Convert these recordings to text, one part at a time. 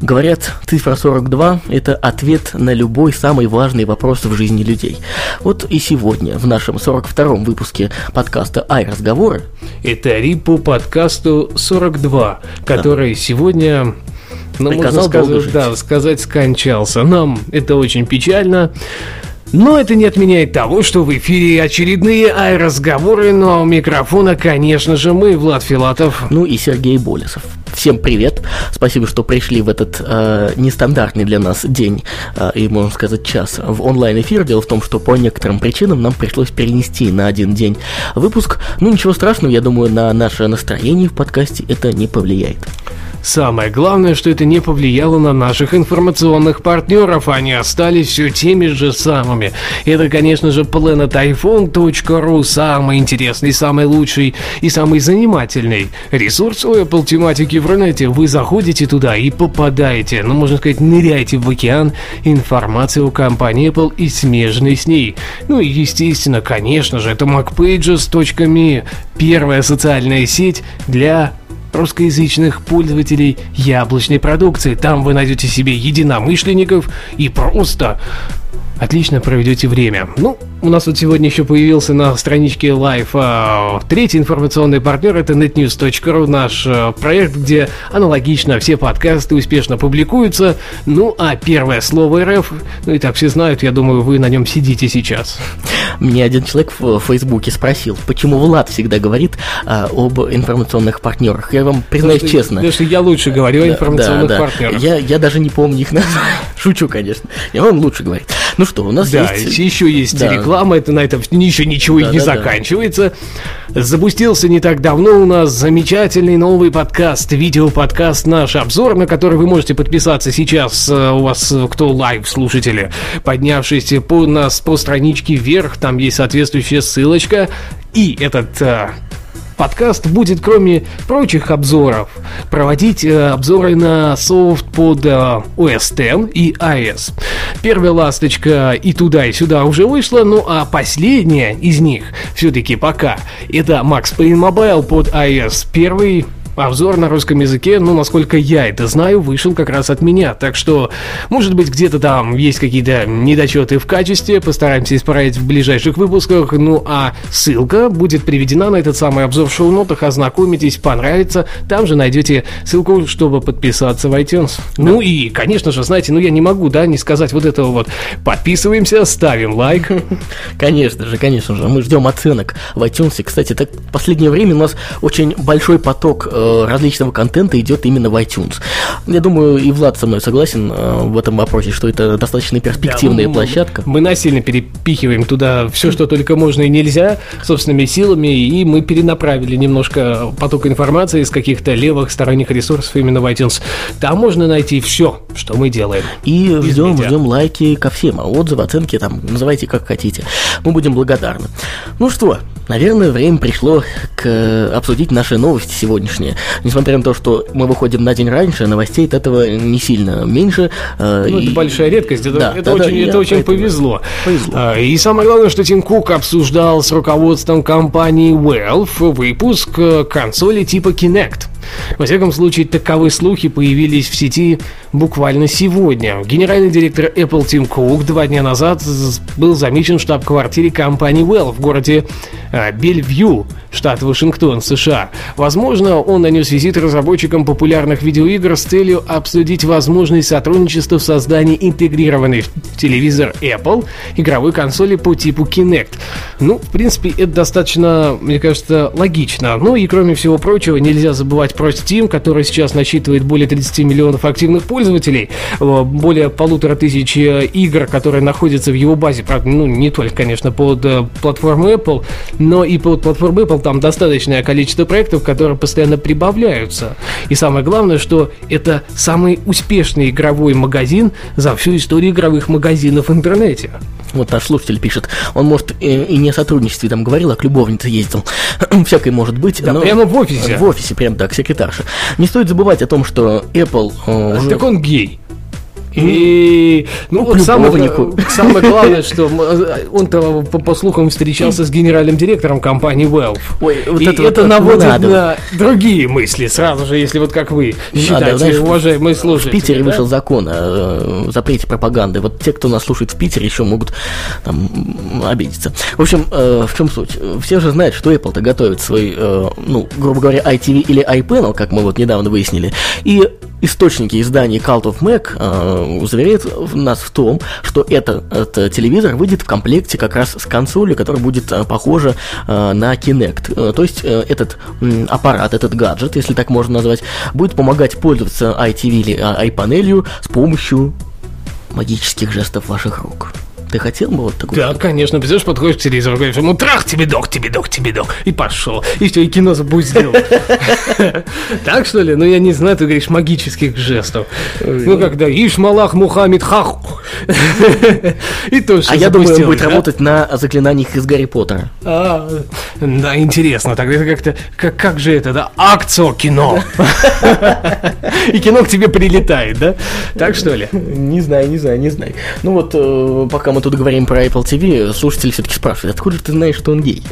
Говорят, цифра 42 – это ответ на любой самый важный вопрос в жизни людей. Вот и сегодня в нашем 42-м выпуске подкаста «Ай-разговоры» Это рип по подкасту 42, который сегодня, ну, можно Приказал сказать, да, сказать, скончался. Нам это очень печально. Но это не отменяет того, что в эфире очередные ай-разговоры, но а у микрофона, конечно же, мы, Влад Филатов. ну и Сергей Болесов. Всем привет! Спасибо, что пришли в этот э, нестандартный для нас день э, и, можно сказать, час в онлайн-эфир. Дело в том, что по некоторым причинам нам пришлось перенести на один день выпуск. Ну, ничего страшного, я думаю, на наше настроение в подкасте это не повлияет. Самое главное, что это не повлияло на наших информационных партнеров, они остались все теми же самыми. Это, конечно же, planetiphone.ru, самый интересный, самый лучший и самый занимательный ресурс Apple тематики в Рунете. Вы заходите туда и попадаете, ну, можно сказать, ныряете в океан информации о компании Apple и смежной с ней. Ну и, естественно, конечно же, это macpages.me, первая социальная сеть для русскоязычных пользователей яблочной продукции. Там вы найдете себе единомышленников и просто отлично проведете время. Ну, у нас вот сегодня еще появился на страничке Live а, третий информационный партнер, это netnews.ru, наш а, проект, где аналогично все подкасты успешно публикуются. Ну, а первое слово РФ, ну и так все знают, я думаю, вы на нем сидите сейчас. Мне один человек в Фейсбуке спросил, почему Влад всегда говорит а, об информационных партнерах. Я вам признаюсь Потому что- честно. Потому что я лучше говорю о информационных да, да. партнерах. Я, я даже не помню их название. Шучу, конечно. Я вам лучше говорит. Ну что, у нас Да, есть... еще есть Да. реклама, это на этом еще ничего и не Да-да-да. заканчивается. Запустился не так давно у нас замечательный новый подкаст, видеоподкаст наш обзор, на который вы можете подписаться сейчас, э, у вас э, кто live слушатели, поднявшись по нас по страничке вверх, там есть соответствующая ссылочка, и этот э, Подкаст будет, кроме прочих обзоров, проводить э, обзоры на софт под э, OS X и iOS. Первая ласточка и туда, и сюда уже вышла, ну а последняя из них, все-таки пока, это Max Payne Mobile под iOS. Первый Обзор на русском языке, ну, насколько я это знаю, вышел как раз от меня. Так что, может быть, где-то там есть какие-то недочеты в качестве, постараемся исправить в ближайших выпусках. Ну, а ссылка будет приведена на этот самый обзор в шоу-нотах. Ознакомитесь, понравится. Там же найдете ссылку, чтобы подписаться в iTunes. Ну и, конечно же, знаете, ну я не могу, да, не сказать вот этого вот. Подписываемся, ставим лайк. Конечно же, конечно же. Мы ждем оценок в iTunes. Кстати, так в последнее время у нас очень большой поток э, различного контента идет именно в iTunes. Я думаю, и Влад со мной согласен э, в этом вопросе, что это достаточно перспективная Да, мы- площадка. Мы насильно перепихиваем туда все, что только можно и нельзя, собственными силами, и мы перенаправили немножко поток информации из каких-то левых сторонних ресурсов именно в iTunes. Там можно найти все, что мы делаем. И ждем, медиа. ждем лайки ко всем, а отзывы, оценки там, называйте как хотите. Мы будем благодарны. Ну что, наверное, время пришло к э, обсудить наши новости сегодняшние. Несмотря на то, что мы выходим на день раньше, новостей от этого не сильно меньше. э, Ну, и- это большая редкость, это, Да, это да, да, очень, я это очень повезло. Повезло. А, И самое главное, что Тим Кук обсуждал с руководством компании Valve выпуск э, консоли типа Kinect. Во всяком случае, таковые слухи появились в сети буквально сегодня. Генеральный директор Apple Тим Кук два дня назад был замечен в штаб-квартире компании Valve в городе э, Бельвью, штат Вашингтон, США. Возможно, он нанес визит разработчикам популярных видеоигр с целью обсудить возможность сотрудничества в создании интегрированной в телевизор Apple игровой консоли по типу Kinect. Ну, в принципе, это достаточно, мне кажется, логично. Ну и, кроме всего прочего, нельзя забывать забывать про Steam, который сейчас насчитывает более 30 миллионов активных пользователей, э, более полутора тысяч э, игр, которые находятся в его базе, правда, ну, не только, конечно, под э, платформу Apple, но и под платформу Apple там достаточное количество проектов, которые постоянно прибавляются. И самое главное, что это самый успешный игровой магазин за всю историю игровых магазинов в интернете. Вот наш слушатель пишет, он, может, и, и не о сотрудничестве там говорил, а к любовнице ездил. Всякое может быть. Да, прямо в офисе. В офисе, прям так, секретарша. Не стоит забывать о том, что Apple... Э, уже... Так он гей. И ну, вот самое, самое главное, что он-то, по, по слухам, встречался с генеральным директором компании Valve. Ой, вот и это, это вот наводит надо. на другие мысли сразу же, если вот как вы считаете, надо, знаешь, уважаемые слушатели. В Питере да? вышел закон о э, запрете пропаганды. Вот те, кто нас слушает в Питере, еще могут там обидеться. В общем, э, в чем суть? Все же знают, что Apple-то готовит свой, э, ну, грубо говоря, ITV или iPanel, как мы вот недавно выяснили. И источники издания Cult of Mac э, заверяют нас в том, что это, это телевизор выйдет в комплекте как раз с консолью, которая будет э, похожа э, на Kinect. Э, то есть э, этот э, аппарат, этот гаджет, если так можно назвать, будет помогать пользоваться ITV или iPanel с помощью магических жестов ваших рук. Ты хотел бы вот такой? Да, конечно. Представляешь, подходишь к телевизору, говоришь ему, трах тебе док, тебе док, тебе док. И пошел. И все, и кино запустил. Так что ли? Ну, я не знаю, ты говоришь магических жестов. Ну, когда Иш Малах Мухаммед Хах. И то, А я думаю, он будет работать на заклинаниях из Гарри Поттера. А, да, интересно. Тогда это как-то, как же это, да? Акцио кино. И кино к тебе прилетает, да? Так что ли? Не знаю, не знаю, не знаю. Ну вот, э, пока мы мы тут говорим про Apple TV, слушатели все-таки спрашивают, откуда ты знаешь, что он гей?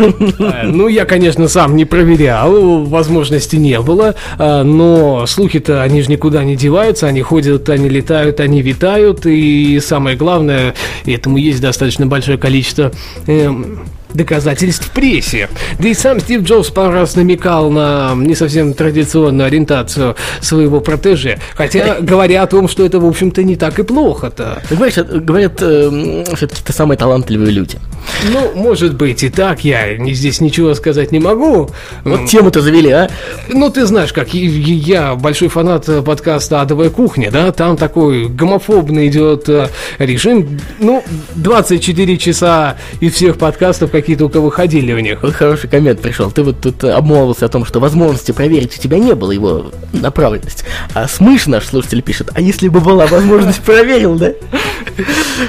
Э, ну, я, конечно, сам не проверял, возможности не было, э, но слухи-то, они же никуда не деваются, они ходят, они летают, они витают, и самое главное, этому есть достаточно большое количество эм, доказательств в прессе. Да и сам Стив Джобс пару раз намекал на не совсем традиционную ориентацию своего протеже, хотя говоря о том, что это, в общем-то, не так и плохо-то. Говорят, говорят э, все-таки это самые талантливые люди. Ну, может быть и так, я здесь ничего сказать не могу. Вот тему-то завели, а? Ну, ты знаешь, как я большой фанат подкаста «Адовая кухня», да, там такой гомофобный идет э, режим, ну, 24 часа из всех подкастов, какие только выходили у них. Вот хороший коммент пришел. Ты вот тут обмолвился о том, что возможности проверить у тебя не было его направленность. А Смыш наш слушатель пишет, а если бы была возможность, проверил, да?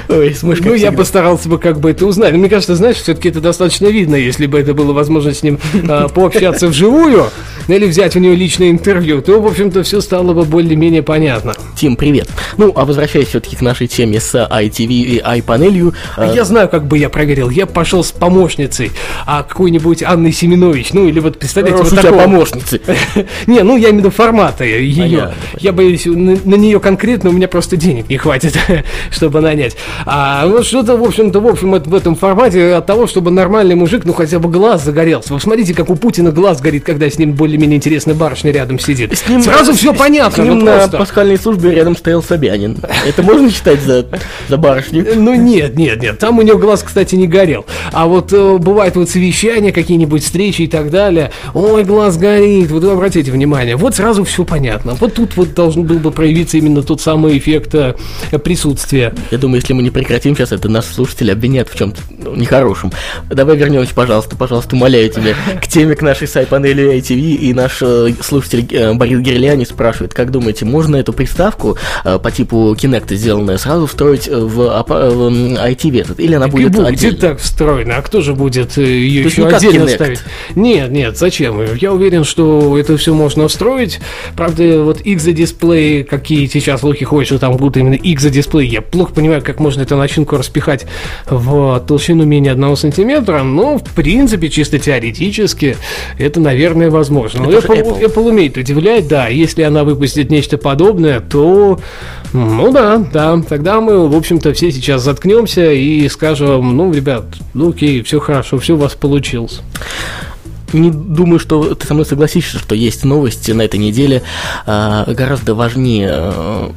Ой, Смыш, Ну, я постарался бы как бы это узнать. Мне кажется, знаешь, все-таки это достаточно видно, если бы это было возможность с ним а, пообщаться вживую или взять у него личное интервью, то, в общем-то, все стало бы более-менее понятно. Тим, привет. Ну, а возвращаясь все-таки к нашей теме с ITV и iPanel. А я знаю, как бы я проверил. Я пошел с помощницей, а какой-нибудь Анной Семенович, ну или вот представляете, вот такого... помощницы. Не, ну я имею в виду формата ее. Я боюсь, на нее конкретно у меня просто денег не хватит, чтобы нанять. А вот что-то, в общем-то, в общем, в этом формате от того, чтобы нормальный мужик, ну хотя бы глаз загорелся. Вы смотрите, как у Путина глаз горит, когда с ним более-менее интересная барышня рядом сидит. С ним, Сразу все понятно. С ним ну, на пасхальной службе рядом стоял Собянин. Это можно считать за, за барышню? Ну нет, нет, нет. Там у него глаз, кстати, не горел. А вот э, бывают вот совещания, какие-нибудь встречи и так далее. Ой, глаз горит. Вот вы обратите внимание. Вот сразу все понятно. Вот тут вот должен был бы проявиться именно тот самый эффект э, присутствия. Я думаю, если мы не прекратим сейчас, это нас слушатели обвинят в чем-то нехорошем. Давай вернемся, пожалуйста, пожалуйста, умоляю тебя, к теме, к нашей сайт-панели ITV. И наш э, слушатель Борис Гирляни спрашивает, как думаете, можно эту приставку по типу Kinect, сделанную сразу встроить в, ITV этот? Или она будет, будет отдельно? так встроена. А кто тоже будет э, ее еще отдельно Kinect. ставить. Нет, нет, зачем? Я уверен, что это все можно встроить. Правда, вот X-дисплей, какие сейчас слухи ходят, что там будут именно X-дисплей, я плохо понимаю, как можно эту начинку распихать в толщину менее одного сантиметра, но, в принципе, чисто теоретически, это, наверное, возможно. Но Apple, Apple. Apple умеет удивлять, да, если она выпустит нечто подобное, то, ну да, да, тогда мы, в общем-то, все сейчас заткнемся и скажем, ну, ребят, ну окей, все хорошо, все у вас получилось. Не думаю, что ты со мной согласишься, что есть новости на этой неделе э, гораздо важнее э,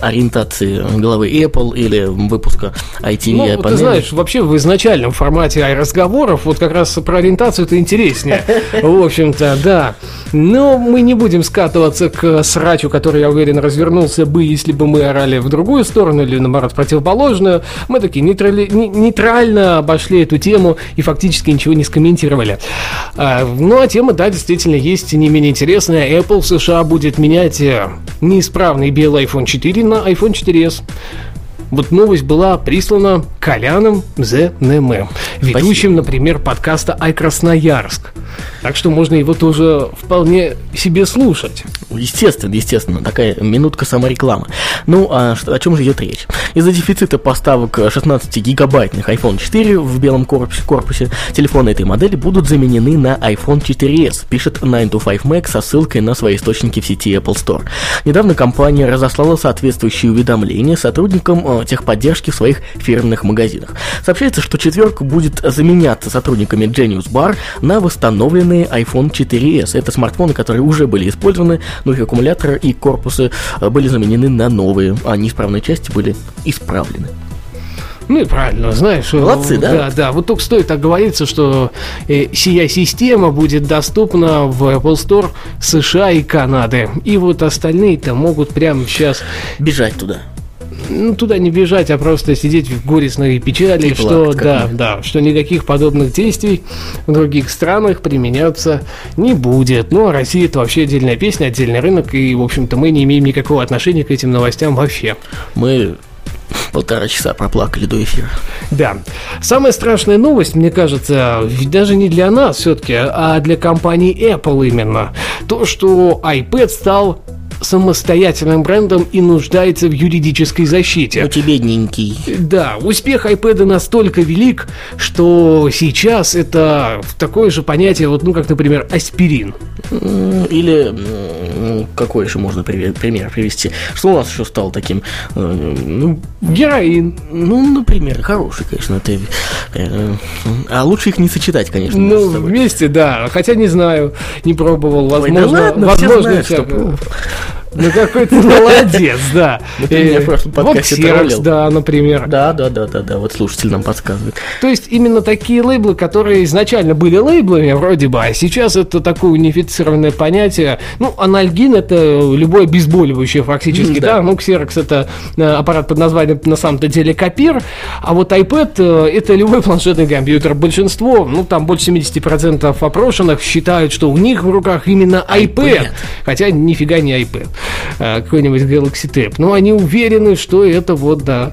ориентации главы Apple или выпуска IT ну, панели. ты знаешь, вообще в изначальном формате разговоров вот как раз про ориентацию это интереснее. В общем-то, да. Но мы не будем скатываться к срачу, который, я уверен, развернулся бы, если бы мы орали в другую сторону или, наоборот, противоположную. Мы такие нейтрали... нейтрально обошли эту тему и фактически ничего не скомментировали. Ну, а тема, да, действительно есть не менее интересная. Apple в США будет менять э, неисправный белый iPhone 4 на iPhone 4s. Вот новость была прислана Коляном ЗНМ, ведущим, например, подкаста «Ай Красноярск». Так что можно его тоже вполне себе слушать. Естественно, естественно, такая минутка саморекламы. Ну, а о чем же идет речь? Из-за дефицита поставок 16-гигабайтных iPhone 4 в белом корпусе, корпусе телефоны этой модели будут заменены на iPhone 4s, пишет 9to5Mac со ссылкой на свои источники в сети Apple Store. Недавно компания разослала соответствующие уведомления сотрудникам э, техподдержки в своих фирменных магазинах. Сообщается, что четверка будет заменяться сотрудниками Genius Bar на восстановленные iPhone 4s. Это смартфоны, которые уже были использованы, но их аккумуляторы и корпусы э, были заменены на новые, а неисправные части были исправлены. Ну и правильно, знаешь. Молодцы, да? Да, да. Вот только стоит так говорится, что э, сия система будет доступна в Apple Store США и Канады. И вот остальные-то могут прямо сейчас... Бежать туда ну, туда не бежать, а просто сидеть в горестной печали, и что, плакать, да, да, что никаких подобных действий в других странах применяться не будет. Ну, а Россия это вообще отдельная песня, отдельный рынок, и, в общем-то, мы не имеем никакого отношения к этим новостям вообще. Мы полтора часа проплакали до эфира. Да. Самая страшная новость, мне кажется, даже не для нас все-таки, а для компании Apple именно. То, что iPad стал самостоятельным брендом и нуждается в юридической защите. Ну, ты бедненький. Да, успех iPad настолько велик, что сейчас это такое же понятие, вот, ну, как, например, аспирин. Или какой еще можно пример привести? Что у нас еще стало таким? Э, ну, героин. Ну, например, хороший, конечно, ты. Э, а лучше их не сочетать, конечно. Ну, вместе, да. Хотя не знаю, не пробовал. Возможно, Ой, да ладно, возможно, все знают, что ну какой ты молодец, да. Ну ты меня в прошлом подкасте троллил. да, например. Да, да, да, да, да, вот слушатель нам подсказывает. То есть именно такие лейблы, которые изначально были лейблами вроде бы, а сейчас это такое унифицированное понятие. Ну, анальгин это любое обезболивающее фактически, да. Ну, Xerox это э, аппарат под названием на самом-то деле копир, а вот iPad э, это любой планшетный компьютер. Большинство, ну там больше 70% опрошенных считают, что у них в руках именно iPad, iPad. хотя нифига не iPad. Э, какой-нибудь Galaxy Tab. Но они уверены, что это вот, да.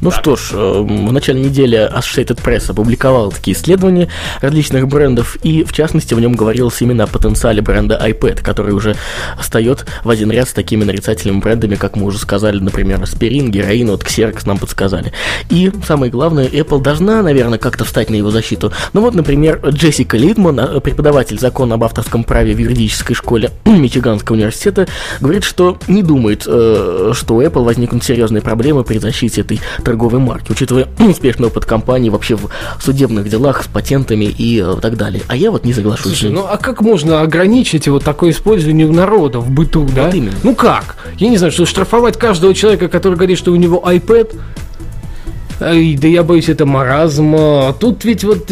Ну так. что ж, э, в начале недели Associated Press опубликовал такие исследования различных брендов, и в частности в нем говорилось именно о потенциале бренда iPad, который уже встает в один ряд с такими нарицательными брендами, как мы уже сказали, например, Aspirin, Героин, вот Xerox нам подсказали. И самое главное, Apple должна, наверное, как-то встать на его защиту. Ну вот, например, Джессика Литман, э, преподаватель закона об авторском праве в юридической школе Мичиганского университета, говорит, что не думает, э, что у Apple возникнут серьезные проблемы при защите этой торговой марки, учитывая успешный опыт компании вообще в судебных делах с патентами и э, так далее. А я вот не соглашусь. Слушай, ну а как можно ограничить вот такое использование у народа в быту, вот да? Именно. Ну как? Я не знаю, что штрафовать каждого человека, который говорит, что у него iPad, да я боюсь, это маразм. Тут ведь вот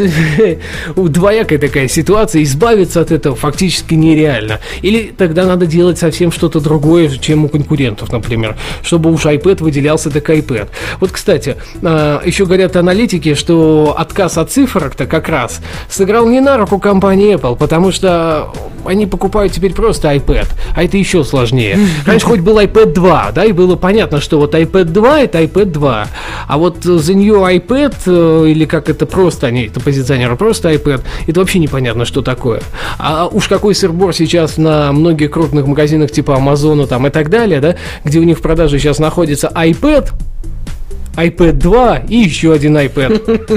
двоякая такая ситуация, избавиться от этого фактически нереально. Или тогда надо делать совсем что-то другое, чем у конкурентов, например, чтобы уж iPad выделялся так iPad. Вот, кстати, а, еще говорят аналитики, что отказ от цифрок-то как раз сыграл не на руку компании Apple, потому что они покупают теперь просто iPad, а это еще сложнее. Раньше хоть был iPad 2, да, и было понятно, что вот iPad 2 это iPad 2, а вот за нее iPad, э, или как это просто, они это позиционируют, просто iPad, это вообще непонятно, что такое. А уж какой сырбор сейчас на многих крупных магазинах типа Амазона там и так далее, да, где у них в продаже сейчас находится iPad, iPad 2 и еще один iPad.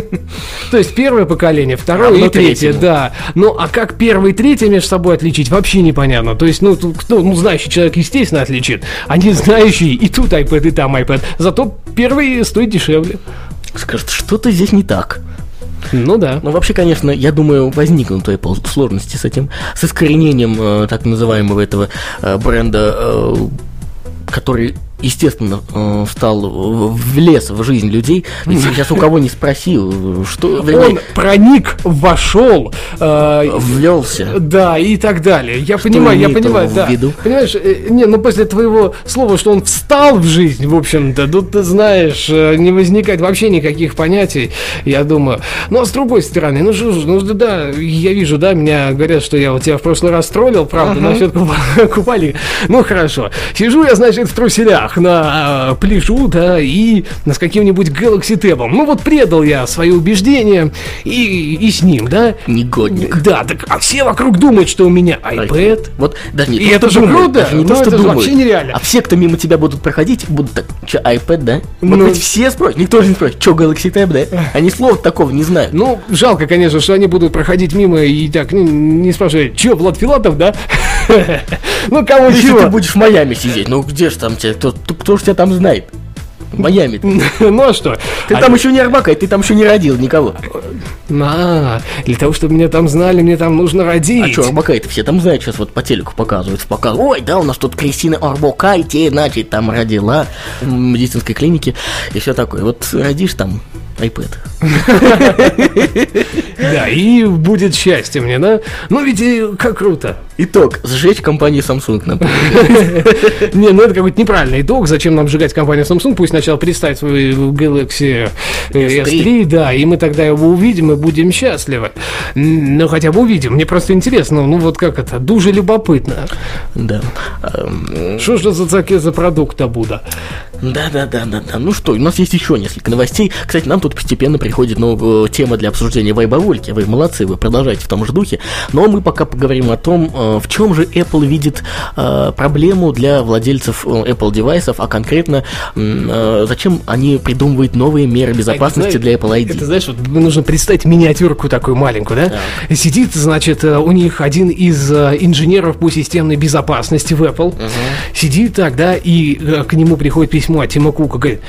То есть первое поколение, второе и третье, да. Ну, а как первое и третье между собой отличить, вообще непонятно. То есть, ну, кто, ну, знающий человек, естественно, отличит, а не знающий и тут iPad, и там iPad. Зато первый стоит дешевле. Скажет, что-то здесь не так. Ну да. Ну, вообще, конечно, я думаю, возникнут Apple сложности с этим, с искоренением э, так называемого этого э, бренда, э, который естественно, э, стал влез в жизнь людей. Ведь сейчас у кого не спросил, что... Он проник, вошел... Э, Влелся. Да, и так далее. Я что понимаю, я понимаю, да. Виду? Понимаешь, э, не, ну после твоего слова, что он встал в жизнь, в общем-то, тут ты знаешь, э, не возникает вообще никаких понятий, я думаю. Но с другой стороны, ну что ну да, я вижу, да, меня говорят, что я вот тебя в прошлый раз троллил, правда, ага. насчет купальника. Ну хорошо. Сижу я, значит, в труселях руках на пляжу, да, и с каким-нибудь Galaxy Tab. Ну вот предал я свои убеждения и, и с ним, да. Негодник. Да, так а все вокруг думают, что у меня iPad. Вот даже не и то, это же круто, даже не то, что думают, вообще нереально. А все, кто мимо тебя будут проходить, будут так, что, iPad, да? Вот ну, ведь все спросят, никто же не спросит, что Galaxy Tab, да? Они слова такого не знают. Ну, жалко, конечно, что они будут проходить мимо и так не, не спрашивать, что, Влад Филатов, да? Ну, кого Если ты будешь в Майами сидеть, ну где же там тебя, кто, кто же тебя там знает? Майами. Ну а что? Ты там еще не Арбакай, ты там еще не родил никого. А, для того, чтобы меня там знали, мне там нужно родить. А что, Арбакай-то все там знают, сейчас вот по телеку показывают, показывают. Ой, да, у нас тут Кристина Арбакай, те, значит, там родила в медицинской клинике и все такое. Вот родишь там, iPad. Да, и будет счастье мне, да? Ну ведь как круто. Итог. Сжечь компанию Samsung, например. Не, ну это какой-то неправильный итог. Зачем нам сжигать компанию Samsung? Пусть сначала представит свой Galaxy S3, да, и мы тогда его увидим и будем счастливы. Ну, хотя бы увидим. Мне просто интересно, ну вот как это, дуже любопытно. Да. Что же за таки за продукт Абуда? Да, да, да, да, да. Ну что, у нас есть еще несколько новостей. Кстати, нам тут постепенно приходит новая тема для обсуждения вайбовольки. Вы молодцы, вы продолжаете в том же духе. Но мы пока поговорим о том, э, в чем же Apple видит э, проблему для владельцев э, Apple девайсов, а конкретно зачем они придумывают новые меры безопасности для Apple ID. Это знаешь, вот нужно представить миниатюрку такую маленькую, да? да. Сидит, значит, у них один из инженеров по системной безопасности в Apple. Угу. Сидит так, да, и к нему приходит письмо от Тима Кука, говорит,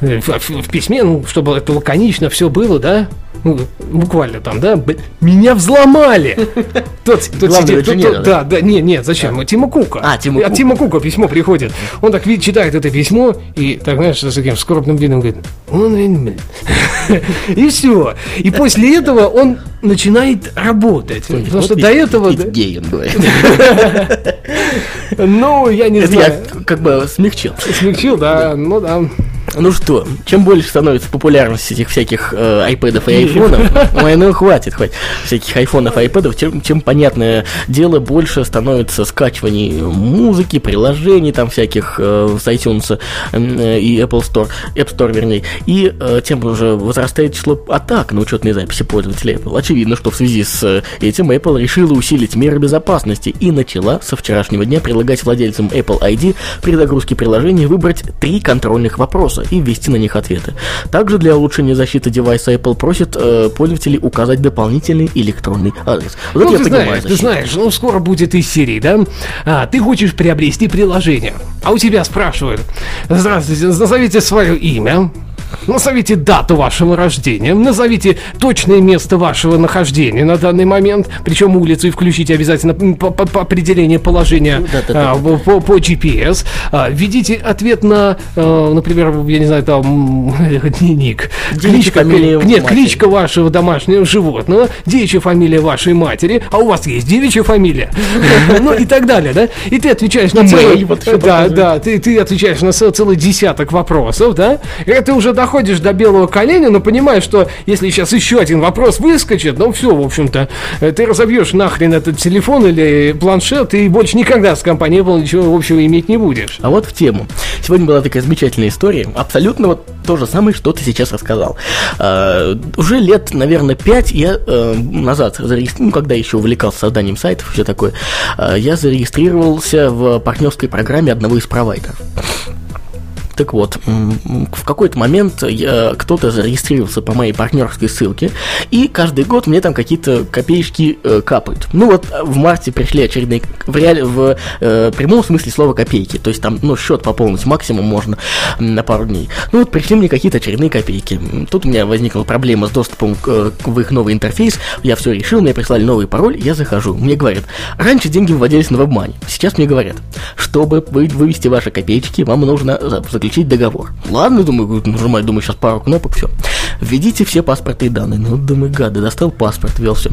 э, в, в, в письме, ну, чтобы это лаконично все было, да, ну, буквально там, да, меня взломали. Тот, тот сидит, тот, тот, да, да, не, не, зачем? Тима Кука. А, Тима От Тима Кука письмо приходит. Он так видит, читает это письмо и, так, знаешь, с таким скорбным видом говорит, он, и все. И после этого он начинает работать. Потому что до этого... Гей, он говорит. Ну, я не знаю. Я как бы смягчил. Смягчил, да, ну да. Ну что, чем больше становится популярность этих всяких э, айпэдов и айфонов, ой, ну хватит, хватит, всяких айфонов и айпэдов, чем, чем, понятное дело, больше становится скачиваний музыки, приложений там всяких э, с iTunes э, и Apple Store, App Store, вернее, и э, тем уже возрастает число атак на учетные записи пользователей Apple. Очевидно, что в связи с этим Apple решила усилить меры безопасности и начала со вчерашнего дня предлагать владельцам Apple ID при загрузке приложения выбрать три контрольных вопроса и ввести на них ответы. Также для улучшения защиты девайса Apple просит э, пользователей указать дополнительный электронный адрес. Вот ну, ты знаешь, защиту. ты знаешь, ну скоро будет из серии, да? А, ты хочешь приобрести приложение, а у тебя спрашивают, здравствуйте, назовите свое имя, Назовите дату вашего рождения, назовите точное место вашего нахождения на данный момент, причем улицу и включите обязательно по, по, по определение положения да, да, да, а, да. По, по GPS. А, введите ответ на, а, например, я не знаю, там ник, кличка, нет, матери. кличка вашего домашнего животного, девичья фамилия вашей матери, а у вас есть девичья фамилия, ну и так далее, да? И ты отвечаешь на целый, да, да, ты ты отвечаешь на целый десяток вопросов, да? Это уже доходишь до белого коленя, но понимаешь, что если сейчас еще один вопрос выскочит, ну все, в общем-то, э, ты разобьешь нахрен этот телефон или планшет, и больше никогда с компанией Apple ничего общего иметь не будешь. А вот в тему. Сегодня была такая замечательная история, абсолютно вот то же самое, что ты сейчас рассказал. Uh, уже лет, наверное, пять я uh, назад, зарегистр... ну, когда еще увлекался созданием сайтов, все такое, uh, я зарегистрировался в партнерской программе одного из провайдеров. Так вот, в какой-то момент кто-то зарегистрировался по моей партнерской ссылке, и каждый год мне там какие-то копеечки э, капают. Ну вот в марте пришли очередные, в, реале, в э, прямом смысле слова копейки, то есть там, ну, счет пополнить максимум можно на пару дней. Ну вот пришли мне какие-то очередные копейки. Тут у меня возникла проблема с доступом к, в их новый интерфейс, я все решил, мне прислали новый пароль, я захожу. Мне говорят, раньше деньги выводились на вебмане, сейчас мне говорят, чтобы вы, вывести ваши копеечки, вам нужно заключить договор. Ладно, думаю, нажимаю, думаю, сейчас пару кнопок, все. Введите все паспортные данные. Ну, думаю, гады, достал паспорт, ввел все.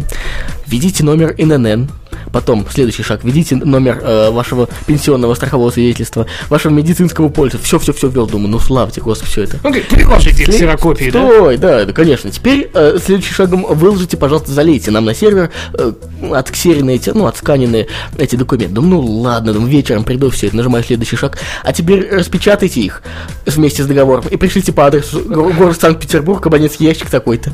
Введите номер ИНН, Потом, следующий шаг, введите номер э, вашего пенсионного страхового свидетельства, вашего медицинского полиса. Все-все-все ввел, думаю, ну славьте, господи, все это. Ну, приложите След... ксерокопии, да? Стой, да, да, конечно. Теперь э, следующим шагом выложите, пожалуйста, залейте нам на сервер э, отксеренные эти, ну, отсканенные эти документы. Думаю, ну ладно, думаю, вечером приду, все это, нажимаю следующий шаг. А теперь распечатайте их вместе с договором и пришлите по адресу город Санкт-Петербург, абонентский ящик такой-то.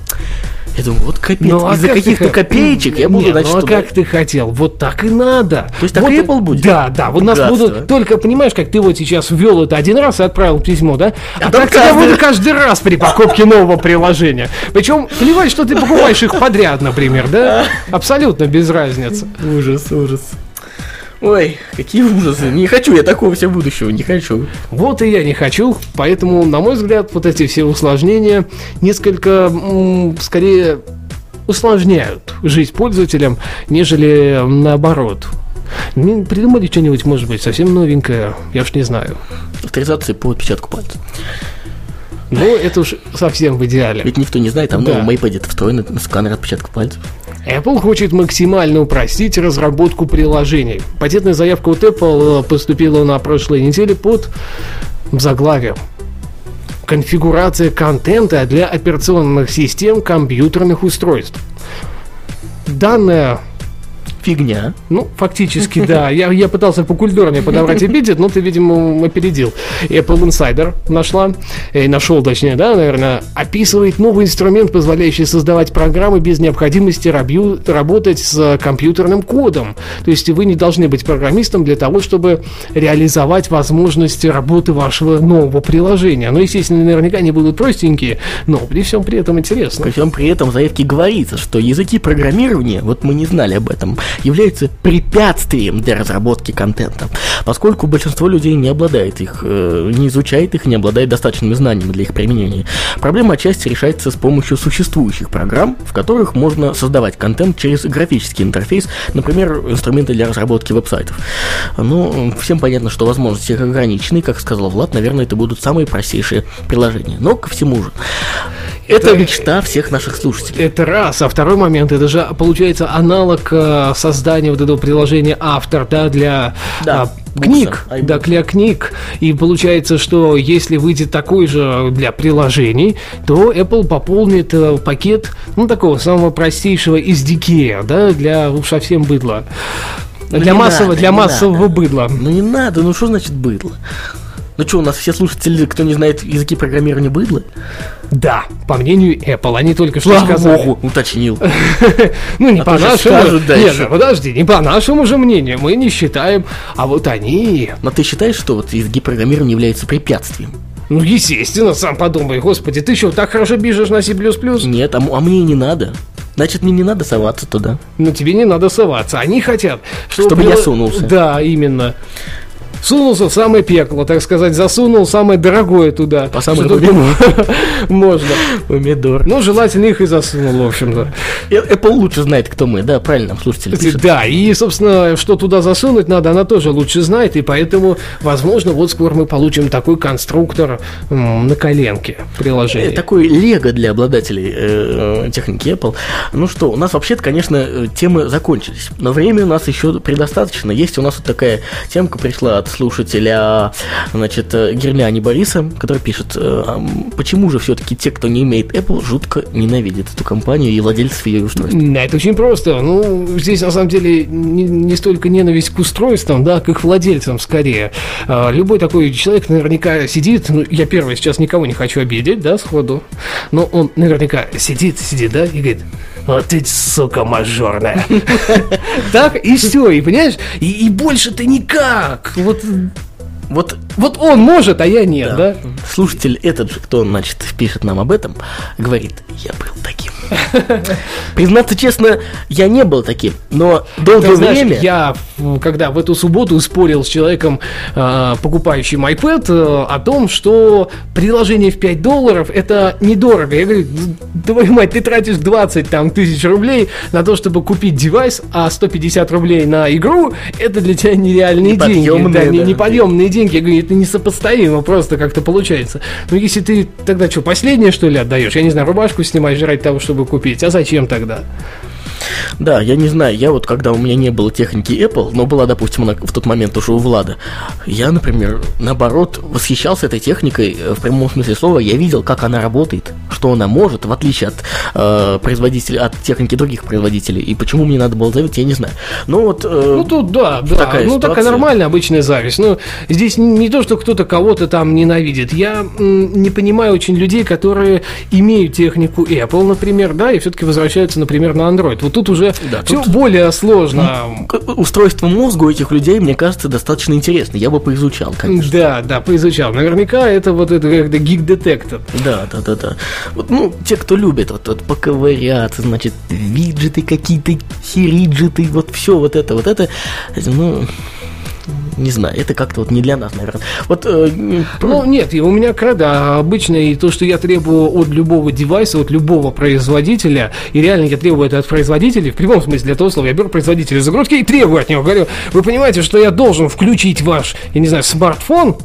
Я думаю, вот капец, ну, а из-за каких-то ты... копеечек я буду, значит, ну, а как ты хотел? Вот так и надо. То есть так вот, Apple будет? Да, да, вот нас будут, только понимаешь, как ты вот сейчас ввел это один раз и отправил письмо, да? А, а так тебя буду каждый раз при покупке нового приложения. Причем, плевать, что ты покупаешь их подряд, например, да? Абсолютно без разницы. Ужас, ужас. Ой, какие ужасы. Не хочу я такого себе будущего, не хочу. Вот и я не хочу, поэтому, на мой взгляд, вот эти все усложнения несколько, скорее, усложняют жизнь пользователям, нежели наоборот. Придумали что-нибудь, может быть, совсем новенькое, я уж не знаю. Авторизация по отпечатку пальца. Ну, это уж совсем в идеале. Ведь никто не знает, там да. в новом iPad встроен сканер отпечатков пальцев. Apple хочет максимально упростить разработку приложений. Патентная заявка от Apple э, поступила на прошлой неделе под заглавием конфигурация контента для операционных систем компьютерных устройств. Данная фигня. Ну, фактически, да. Я, я пытался по культурнее подобрать эпитет, но ты, видимо, опередил. Apple Insider нашла, и нашел, точнее, да, наверное, описывает новый инструмент, позволяющий создавать программы без необходимости рабью, работать с компьютерным кодом. То есть вы не должны быть программистом для того, чтобы реализовать возможности работы вашего нового приложения. Но, естественно, наверняка они будут простенькие, но при всем при этом интересно. При всем при этом в заявке говорится, что языки программирования, вот мы не знали об этом, является препятствием для разработки контента, поскольку большинство людей не обладает их, э, не изучает их, не обладает достаточными знаниями для их применения. Проблема отчасти решается с помощью существующих программ, в которых можно создавать контент через графический интерфейс, например, инструменты для разработки веб-сайтов. Ну, всем понятно, что возможности их ограничены, как сказал Влад, наверное, это будут самые простейшие приложения. Но ко всему же. Это, это мечта всех наших слушателей. Это раз. А второй момент, это же получается аналог э, создания вот этого приложения автор, да, для да, а, книг, iBooks. да, для книг. И получается, что если выйдет такой же для приложений, то Apple пополнит э, пакет, ну, такого самого простейшего из SDK, да, для уж совсем быдла. Ну, для массового, надо, для массового надо. быдла. Ну не надо, ну что значит быдло? Ну что, у нас все слушатели, кто не знает языки программирования, быдло? Да, по мнению Apple, они только что Слава сказали. Богу, уточнил. Ну, не а по нашему. Нет, подожди, не по нашему же мнению. Мы не считаем, а вот они... Но ты считаешь, что вот языки программирования являются препятствием? Ну, естественно, сам подумай, господи, ты что, так хорошо бежишь на C++? Нет, а, а мне не надо. Значит, мне не надо соваться туда. Ну, тебе не надо соваться. Они хотят, чтобы... Чтобы я сунулся. Да, именно сунулся в самое пекло, так сказать, засунул самое дорогое туда. По самой Можно. Помидор. Ну, желательно их и засунул, в общем-то. Apple лучше знает, кто мы, да, правильно, слушатели пишут. Да, и, собственно, что туда засунуть надо, она тоже лучше знает, и поэтому, возможно, вот скоро мы получим такой конструктор на коленке приложения. Э, такой лего для обладателей э, э, техники Apple. Ну что, у нас вообще-то, конечно, темы закончились, но время у нас еще предостаточно. Есть у нас вот такая темка пришла от слушателя, значит, э, Герляни Бориса, который пишет, э, почему же все-таки те, кто не имеет Apple, жутко ненавидят эту компанию и владельцев ее устройств? Это очень просто. Ну, здесь на самом деле не, не столько ненависть к устройствам, да, как к владельцам скорее. А, любой такой человек наверняка сидит, ну, я первый сейчас никого не хочу обидеть, да, сходу, но он наверняка сидит, сидит, да, и говорит, вот ты, сука, мажорная. Так, и все, и понимаешь, и больше ты никак. Вот Вот, вот он может, а я нет, да? Слушатель этот же, кто, значит, пишет нам об этом, говорит, я был таким. Признаться честно, я не был таким, но долгое знаешь, время... я, когда в эту субботу спорил с человеком, э, покупающим iPad, э, о том, что приложение в 5 долларов это недорого. Я говорю, твою мать, ты тратишь 20 там, тысяч рублей на то, чтобы купить девайс, а 150 рублей на игру, это для тебя нереальные деньги. Да, да. неподъемные деньги. Я говорю, это несопоставимо просто как-то получается. Ну, если ты тогда что, последнее, что ли, отдаешь? Я не знаю, рубашку снимаешь жрать того, чтобы купить. А зачем тогда? Да, я не знаю, я вот когда у меня не было техники Apple, но была, допустим, она в тот момент уже у Влада, я, например, наоборот, восхищался этой техникой э, в прямом смысле слова, я видел, как она работает, что она может, в отличие от э, производителей, от техники других производителей, и почему мне надо было завидовать, я не знаю. Ну вот, э, Ну тут да, да. такая ну такая ситуация. нормальная обычная зависть. Ну здесь не, то, что кто-то кого-то там ненавидит. Я не понимаю очень людей, которые имеют технику Apple, например, да, и все-таки возвращаются, например, на Android. Вот тут уже Да, все тут- более сложно. к- устройство мозга у этих людей, мне кажется, достаточно интересно, я бы поизучал, конечно. Да, да, поизучал. Наверняка это вот это как-то гиг-детектор. Да, да, да, да. Вот, ну, те, кто любит вот, вот поковыряться, значит, виджеты какие-то, хириджеты, вот все вот это, вот это, ну, не знаю, это как-то вот не для нас, наверное. Вот, э, Ну, нет, у меня кредо обычно, и то, что я требую от любого девайса, от любого производителя, и реально я требую это от производителей, в прямом смысле этого слова, я беру производителя загрузки и требую от него, говорю, вы понимаете, что я должен включить ваш, я не знаю, смартфон,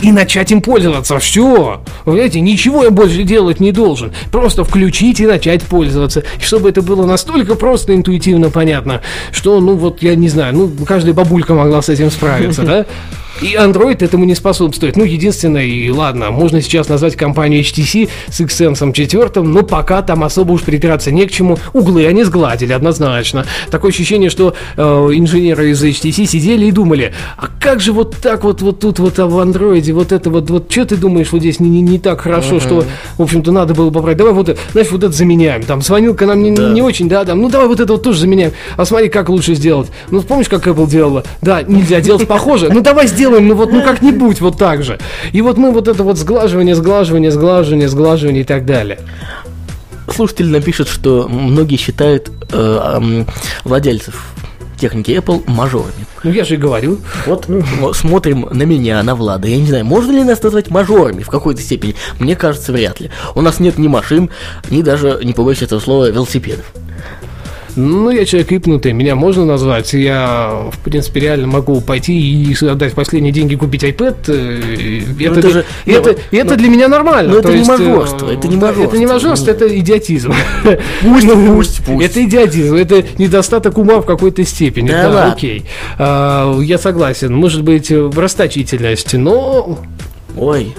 и начать им пользоваться. Все. Вы понимаете, ничего я больше делать не должен. Просто включить и начать пользоваться. И чтобы это было настолько просто, интуитивно понятно, что, ну вот, я не знаю, ну, каждая бабулька могла с этим справиться, да? И Android этому не способствует. Ну, единственное, и ладно, можно сейчас назвать компанию HTC с Xsense 4, но пока там особо уж притираться не к чему. Углы они сгладили, однозначно. Такое ощущение, что э, инженеры из HTC сидели и думали, а как же вот так вот, вот тут вот а в андроиде, вот это вот, вот, что ты думаешь, вот здесь не, не, не так хорошо, что, в общем-то, надо было поправить. Давай вот, знаешь, вот это заменяем. Там звонилка нам не, не очень, да, там, ну давай вот это вот тоже заменяем. А смотри, как лучше сделать. Ну, помнишь, как Apple делала? Да, нельзя делать похоже. Ну, давай сделаем, ну вот, ну как-нибудь вот так же. И вот мы вот это вот сглаживание, сглаживание, сглаживание, сглаживание и так далее. слушатель напишет, что многие считают э, м, владельцев техники Apple мажорами. Ну, я же и говорю. Вот вот смотрим на меня, на Влада. Я не знаю, можно ли нас назвать мажорами в какой-то степени? Мне кажется, вряд ли. У нас нет ни машин, ни даже, не побоюсь этого слова, велосипедов. Ну, я человек ипнутый, меня можно назвать. Я, в принципе, реально могу пойти и отдать последние деньги купить iPad. э, Ну, Это, это же- это, ну, и это ну, для меня нормально. ну, это То не есть, э, мажорство, это не да, Это не мажорство. мажорство, это идиотизм. Пусть, Ну, пусть, пусть. Это идиотизм, это недостаток ума в какой-то степени. Да Да, ладно. окей. А, Я согласен. Может быть, в расточительности, но Ой.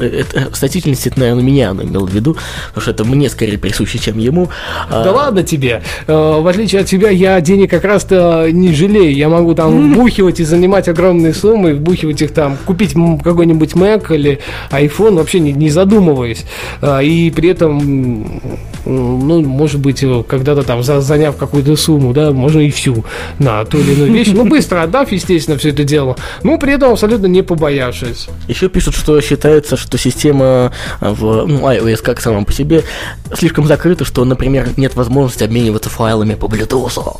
Это, расточительность, это, наверное, меня он имел в виду, потому что это мне скорее присуще, чем ему. А, Да ладно тебе. Э, В отличие от тебя, я денег как раз-то не жалею. Я могу там вбухивать и занимать огромные суммы, вбухивать их там, купить какой-нибудь Mac или iPhone, вообще не, не задумываясь. А, И при этом, ну, может быть, э, когда-то там за- заняв какую-то сумму, да, можно и всю на ту или иную вещь. Ну, быстро отдав, естественно, все это дело. Но при этом абсолютно не побоявшись. Еще пишут, что считается, что система в ну, iOS как сама по себе слишком закрыта, что, например, нет возможности обмениваться файлами по Bluetooth.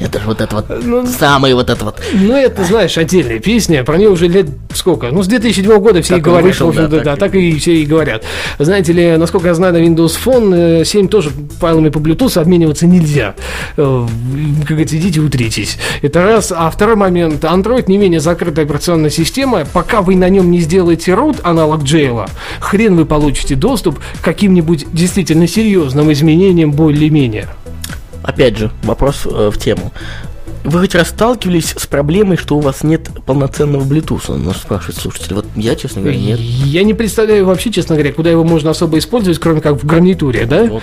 Это же вот это вот Ну, самый вот это вот. Ну, это, знаешь, отдельная песня. Про нее уже лет сколько? Ну, с 2007 года все Как и говорят. вышел, общем-то, да, да, так так и все и говорят. Знаете ли, насколько я знаю, на Windows Phone э, 7 тоже файлами по Bluetooth обмениваться нельзя. Э, Как говорится, идите утритесь. Это раз. А второй момент. Android не менее закрытая операционная система. Пока вы на нем не сделаете root, аналог джейла, хрен вы получите доступ к каким-нибудь действительно серьезным изменениям более-менее. Опять же, вопрос э, в тему. Вы хоть раз сталкивались с проблемой, что у вас нет полноценного Bluetooth? Нас спрашивает слушатель. Вот я, честно говоря, нет. Я не представляю вообще, честно говоря, куда его можно особо использовать, кроме как в гарнитуре, да? Вот, вот.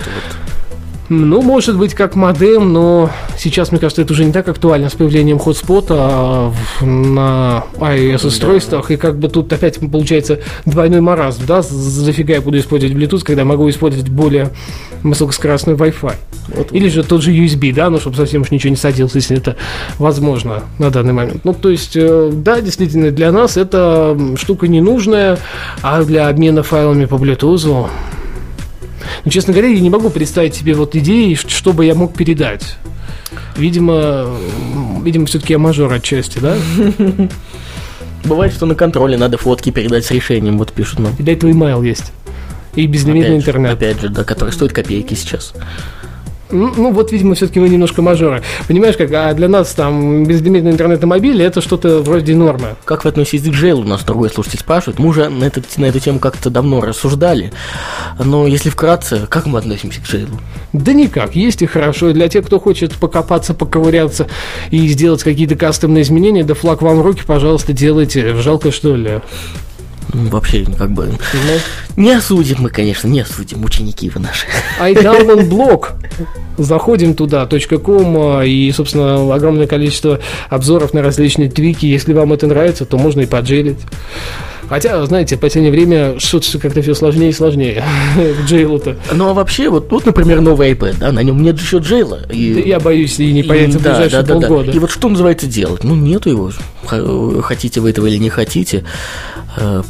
Ну, может быть, как модем, но сейчас, мне кажется, это уже не так актуально с появлением хотспота на iOS-устройствах. Да. И как бы тут опять получается двойной маразм, да? Зафига я буду использовать Bluetooth, когда могу использовать более высокоскоростной Wi-Fi. Вот. Или же тот же USB, да, ну, чтобы совсем уж ничего не садилось, если это возможно на данный момент. Ну, то есть, э, да, действительно, для нас эта штука ненужная, а для обмена файлами по Bluetooth но, честно говоря, я не могу представить себе вот идеи, что бы я мог передать. Видимо, видимо, все-таки я мажор отчасти, да? Бывает, что на контроле надо фотки передать с решением, вот пишут нам. И для этого email есть. И безлимитный опять интернет. Же, опять же, да, который стоит копейки сейчас. Ну, вот, видимо, все-таки вы немножко мажоры. Понимаешь, как, а для нас там безлимитный интернет на мобиле это что-то вроде нормы. Как вы относитесь к Джейлу? Нас другой слушатель спрашивает. Мы уже на, этот, на эту тему как-то давно рассуждали. Но если вкратце, как мы относимся к Джейлу? Да никак. Есть и хорошо. И для тех, кто хочет покопаться, поковыряться и сделать какие-то кастомные изменения, да флаг вам в руки, пожалуйста, делайте. Жалко, что ли? Вообще как бы ну, не осудим мы, конечно, не осудим, ученики вы наши. iDownload блог. Заходим туда, .com, и, собственно, огромное количество обзоров на различные твики. Если вам это нравится, то можно и поджелить. Хотя, знаете, в последнее время что-то как-то все сложнее и сложнее к джейлу-то. Ну, а вообще, вот тут, например, новый iPad, да, на нем нет еще джейла. И... Да, я боюсь, и не появится и, в ближайшие да, да, полгода. Да. И вот что называется делать? Ну, нету его. Хотите вы этого или не хотите,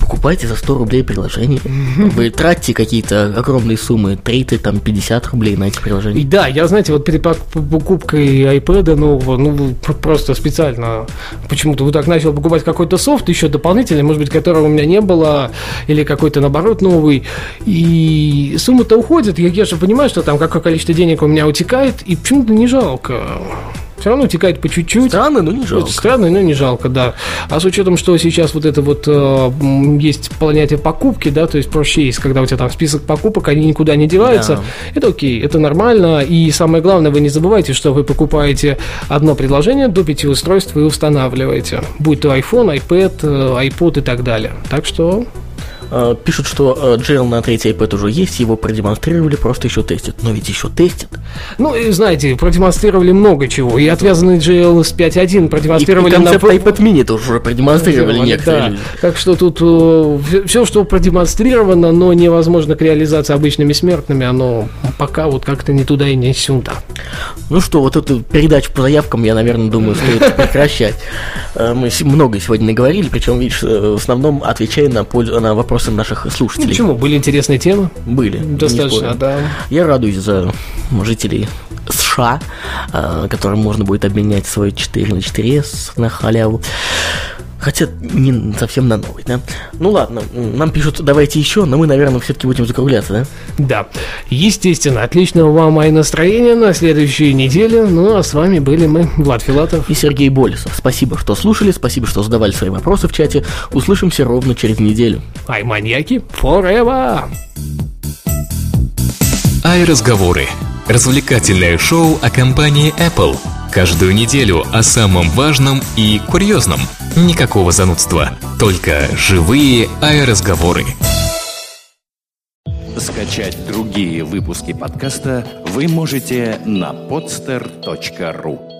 покупайте за 100 рублей приложение. Вы тратите какие-то огромные суммы, 30, там, 50 рублей на эти приложения. И да, я, знаете, вот перед покупкой iPad нового, ну, просто специально почему-то вот так начал покупать какой-то софт еще дополнительный, может быть, которого у меня не было, или какой-то, наоборот, новый. И сумма-то уходит, я, я же понимаю, что там какое количество денег у меня утекает, и почему-то не жалко все равно утекает по чуть-чуть. Странно, но не жалко. Странно, но не жалко, да. А с учетом, что сейчас вот это вот э, есть понятие покупки, да, то есть проще есть, когда у тебя там список покупок, они никуда не деваются, да. это окей, это нормально. И самое главное, вы не забывайте, что вы покупаете одно предложение до пяти устройств вы устанавливаете. Будь то iPhone, iPad, э, iPod и так далее. Так что пишут, что GL э, на третий iPad уже есть, его продемонстрировали, просто еще тестят. Но ведь еще тестят. Ну, и знаете, продемонстрировали много чего. И отвязанный GL с 5.1 продемонстрировали... И, и концепт на... iPad mini тоже уже продемонстрировали некоторые да. люди. Так что тут э, все, что продемонстрировано, но невозможно к реализации обычными смертными, оно пока вот как-то не туда и не сюда. Ну что, вот эту передачу по заявкам, я, наверное, думаю, стоит прекращать. Мы много сегодня наговорили, причем, видишь, в основном отвечая на, на вопрос вопросы наших слушателей. Почему? Были интересные темы? Были. Достаточно, да. Я радуюсь за жителей США, э, которым можно будет обменять свой 4 на 4S на халяву. Хотя не совсем на новый, да? Ну ладно, нам пишут, давайте еще, но мы, наверное, все-таки будем закругляться, да? Да. Естественно, отличного вам и настроения на следующей неделе. Ну, а с вами были мы, Влад Филатов и Сергей Болесов. Спасибо, что слушали, спасибо, что задавали свои вопросы в чате. Услышимся ровно через неделю. Ай, маньяки, forever! Ай, разговоры. Развлекательное шоу о компании Apple. Каждую неделю о самом важном и курьезном – Никакого занудства, только живые аэроразговоры. Скачать другие выпуски подкаста вы можете на podster.ru